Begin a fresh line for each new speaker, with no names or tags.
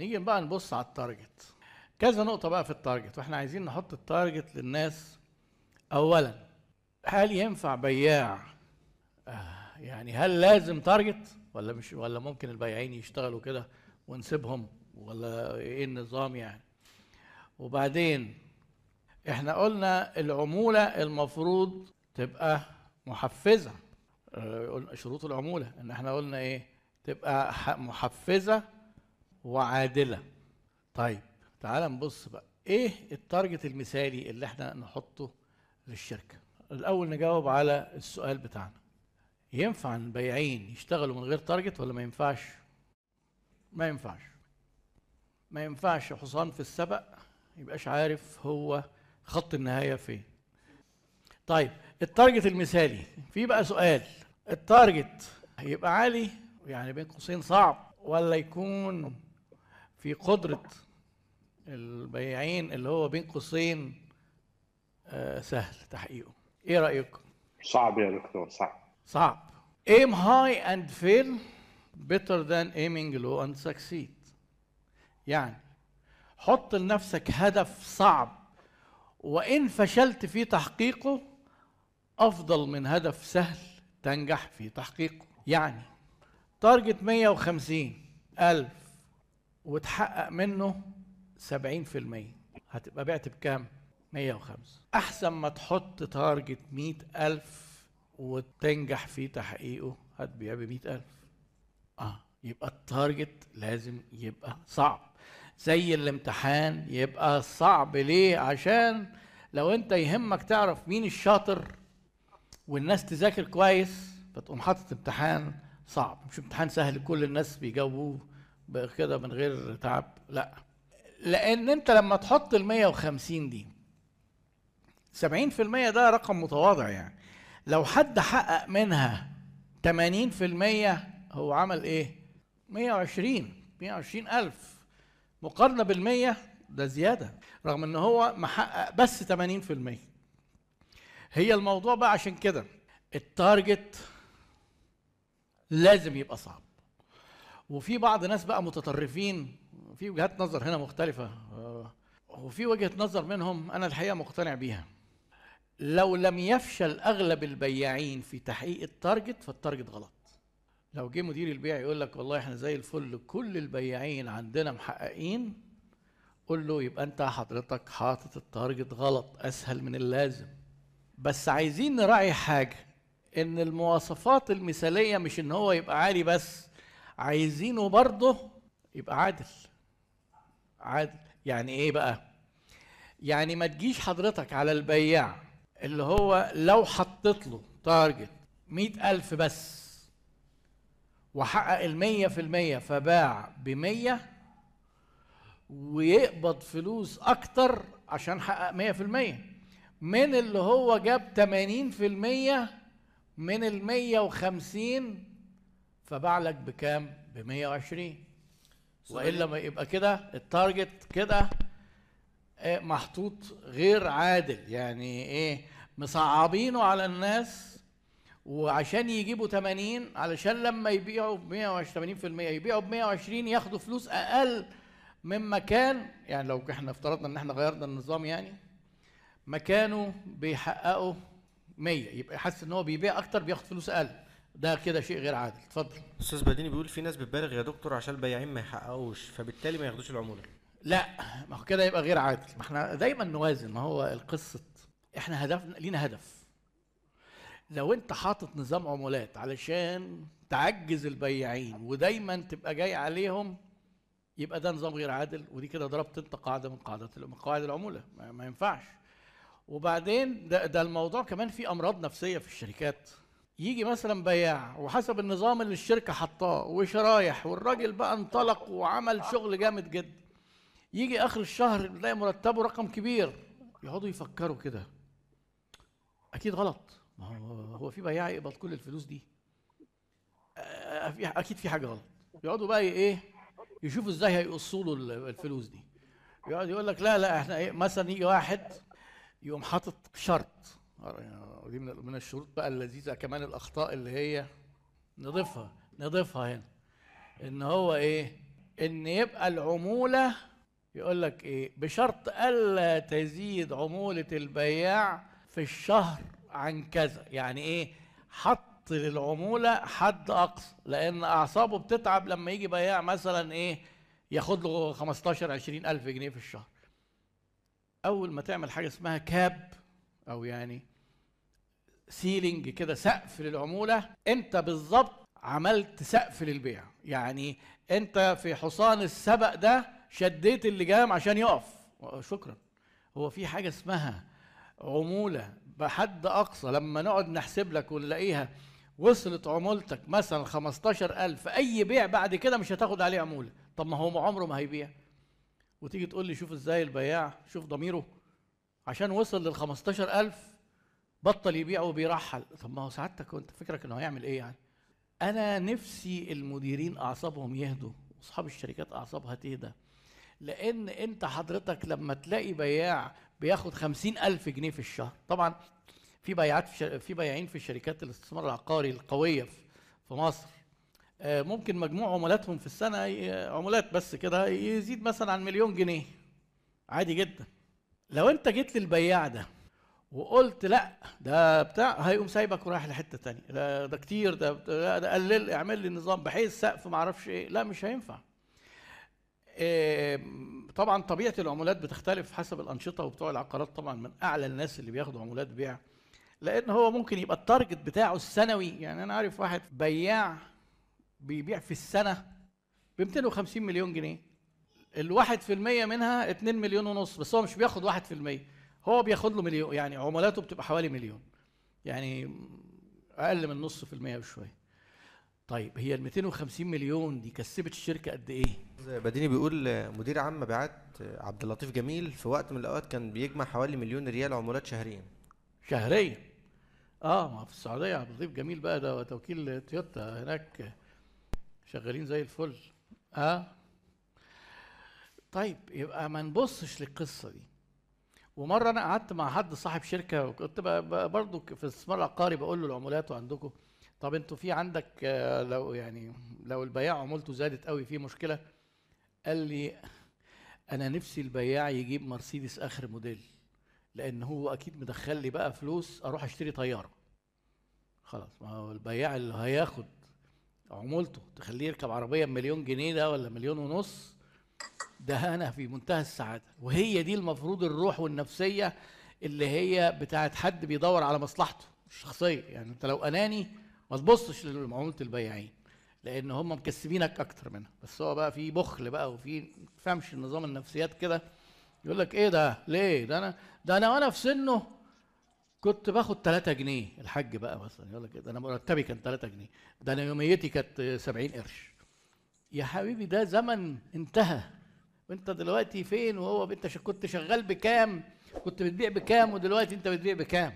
نيجي بقى نبص على ال target كذا نقطة بقى في ال target وإحنا عايزين نحط ال target للناس أولا. هل ينفع بياع؟ آه يعني هل لازم target ولا مش ولا ممكن البياعين يشتغلوا كده ونسيبهم؟ ولا إيه النظام يعني؟ وبعدين إحنا قلنا العمولة المفروض تبقى محفزة. آه، شروط العمولة إن إحنا قلنا إيه؟ تبقى محفزة وعادلة. طيب تعال نبص بقى. إيه ال target المثالي اللي إحنا نحطه للشركة؟ الأول نجاوب على السؤال بتاعنا. ينفع البياعين يشتغلوا من غير target ولا ما ينفعش؟ ما ينفعش. ما ينفعش حصان في السبق يبقاش عارف هو خط النهاية فين. طيب ال target المثالي. في بقى سؤال. التارجت هيبقى عالي يعني بين قوسين صعب ولا يكون في قدرة البياعين اللي هو بين قوسين آه سهل تحقيقه. إيه رأيكم
صعب يا دكتور صعب.
صعب. Aim high and fail better than aiming low and succeed. يعني حط لنفسك هدف صعب وإن فشلت في تحقيقه أفضل من هدف سهل تنجح في تحقيقه. يعني target 150 ألف وتحقق منه 70% هتبقى بعت بكام؟ 105 أحسن ما تحط target 100 ألف وتنجح في تحقيقه هتبيع ب 100000 آه يبقى ال target لازم يبقى صعب. زي الامتحان يبقى صعب ليه؟ عشان لو أنت يهمك تعرف مين الشاطر والناس تذاكر كويس فتقوم حاطط امتحان صعب. مش امتحان سهل كل الناس بيجاوبوه. كده من غير تعب. لا. لأن أنت لما تحط ال 150 دي 70% ده رقم متواضع يعني. لو حد حقق منها 80% هو عمل إيه؟ 120 120 ألف. مقارنة بالمية ده زيادة رغم إن هو محقق بس 80% هي الموضوع بقى عشان كده. ال target لازم يبقى صعب. وفي بعض ناس بقى متطرفين في وجهات نظر هنا مختلفة وفي وجهة نظر منهم أنا الحقيقة مقتنع بيها. لو لم يفشل أغلب البياعين في تحقيق ال target فال target غلط. لو جه مدير البيع يقول لك والله إحنا زي الفل كل البياعين عندنا محققين قول له يبقى أنت حضرتك حاطط ال target غلط أسهل من اللازم. بس عايزين نراعي حاجة إن المواصفات المثالية مش إن هو يبقى عالي بس. عايزينه برضه يبقى عادل. عادل. يعني إيه بقى؟ يعني ما تجيش حضرتك على البياع اللي هو لو حطيت له target مئة ألف بس وحقق المية في المية فباع بمية ويقبض فلوس أكتر عشان حقق مية في المية. من اللي هو جاب تمانين في المية من المية وخمسين فباع لك بكام؟ بمية وعشرين. وإلا ما يبقى كده التارجت كده إيه، محطوط غير عادل. يعني إيه؟ مصعبينه على الناس وعشان يجيبوا 80 علشان لما يبيعوا ب 180% يبيعوا ب 120 ياخدوا فلوس أقل من مكان. يعني لو إحنا افترضنا إن إحنا غيرنا النظام يعني مكانه بيحققوا 100 يبقى يحس إن هو بيبيع أكتر بياخد فلوس أقل. ده كده شيء غير عادل. اتفضل.
أستاذ بديني بيقول في ناس بتبالغ يا دكتور عشان البياعين ما يحققوش فبالتالي ما ياخدوش العمولة.
لا ما هو كده يبقى غير عادل. ما إحنا دايما نوازن ما هو القصة إحنا هدفنا لينا هدف. لو انت حاطط نظام عمولات علشان تعجز البياعين ودايما تبقى جاي عليهم يبقى ده نظام غير عادل ودي كده ضربت انت قاعدة من قاعدات من قواعد العمولة. ما, ما ينفعش. وبعدين ده, ده الموضوع كمان في أمراض نفسية في الشركات. يجي مثلا بياع وحسب النظام اللي الشركة حطاه وشرايح والراجل بقى انطلق وعمل شغل جامد جدا. يجي آخر الشهر يلاقي مرتبه رقم كبير. يقعدوا يفكروا كده. أكيد غلط. ما هو هو في بياع يقبض كل الفلوس دي. آه، أكيد في حاجة غلط. يقعدوا بقى إيه يشوفوا إزاي هيقصوا له الفلوس دي. يقعد يقول لك لا لا إحنا إيه مثلا يجي واحد يقوم حاطط شرط. ودي من الشروط بقى اللذيذة كمان الأخطاء اللي هي نضيفها نضيفها هنا. إن هو إيه؟ إن يبقى العمولة يقول لك إيه؟ بشرط ألا تزيد عمولة البياع في الشهر عن كذا. يعني إيه؟ حط للعمولة حد أقصى. لأن أعصابه بتتعب لما يجي بياع مثلا إيه؟ ياخد له 15 20 ألف جنيه في الشهر. أول ما تعمل حاجة اسمها كاب أو يعني سيلينج كده سقف للعمولة أنت بالظبط عملت سقف للبيع. يعني أنت في حصان السبق ده شديت اللجام عشان يقف. شكرا. هو في حاجة اسمها عمولة بحد أقصى لما نقعد نحسب لك ونلاقيها وصلت عمولتك مثلا 15000 أي بيع بعد كده مش هتاخد عليه عمولة. طب ما هو عمره ما هيبيع. وتيجي تقول لي شوف إزاي البياع شوف ضميره. عشان وصل لل 15000 بطل يبيع وبيرحل. طب ما هو سعادتك كنت فكرك انه هيعمل إيه يعني؟ أنا نفسي المديرين اعصابهم يهدوا واصحاب الشركات اعصابها تهدى. لأن انت حضرتك لما تلاقي بياع بياخد خمسين ألف جنيه في الشهر طبعا في بياعات في. في بياعين في الشركات الاستثمار العقاري القوية في, مصر. آه، ممكن مجموع عمولاتهم في السنة عمولات بس كده يزيد مثلا عن مليون جنيه. عادي جدا. لو انت جيت للبياع ده وقلت لا ده بتاع هيقوم سايبك ورايح لحتة تانية. لا ده كتير ده لا ده قلل اعمل لي نظام بحيث سقف ما أعرفش إيه. لا مش هينفع. إيه، طبعا طبيعة العمولات بتختلف حسب الأنشطة وبتوع العقارات طبعا من أعلى الناس اللي بياخدوا عمولات بيع. لأن هو ممكن يبقى التارجت بتاعه السنوي يعني أنا عارف واحد بياع بيبيع في السنة ب 250 مليون جنيه. الواحد في المية منها 2 مليون ونص بس هو مش بياخد واحد في المية. هو بياخد له مليون يعني عملاته بتبقى حوالي مليون. يعني أقل من نص في المية بشوية. طيب هي ال 250 مليون دي كسبت الشركة قد
إيه؟ بديني بيقول مدير عام مبيعات عبد اللطيف جميل في وقت من الأوقات كان بيجمع حوالي مليون ريال عمولات شهريا.
شهريا؟ آه ما في السعودية عبد اللطيف جميل بقى ده توكيل تويوتا هناك شغالين زي الفل. آه؟ طيب يبقى ما نبصش للقصة دي. ومرة أنا قعدت مع حد صاحب شركة وكنت برضو في الاستثمار العقاري بقول له العمولات عندكم. طب أنتوا في عندك آه، لو يعني لو البياع عمولته زادت قوي في مشكلة؟ قال لي أنا نفسي البياع يجيب مرسيدس آخر موديل لأن هو أكيد مدخل لي بقى فلوس أروح أشتري طيارة. خلاص ما هو البياع اللي هياخد عمولته تخليه يركب عربية بمليون جنيه ده ولا مليون ونص ده أنا في منتهى السعادة. وهي دي المفروض الروح والنفسية اللي هي بتاعت حد بيدور على مصلحته الشخصية. يعني انت لو أناني ما تبصش لعموله البياعين لأن هم مكسبينك أكتر منها. بس هو بقى في بخل بقى وفي تفهمش النظام النفسيات كده. يقول لك إيه ده؟ ليه؟ ده أنا ده أنا وأنا في سنه كنت باخد 3 جنيه. الحاج بقى مثلا يقول لك ده؟ أنا مرتبي كان 3 جنيه. ده أنا يوميتي كانت 70 قرش. يا حبيبي ده زمن انتهى. وانت دلوقتي فين؟ وهو انت كنت شغال بكام؟ كنت بتبيع بكام؟ ودلوقتي انت بتبيع بكام؟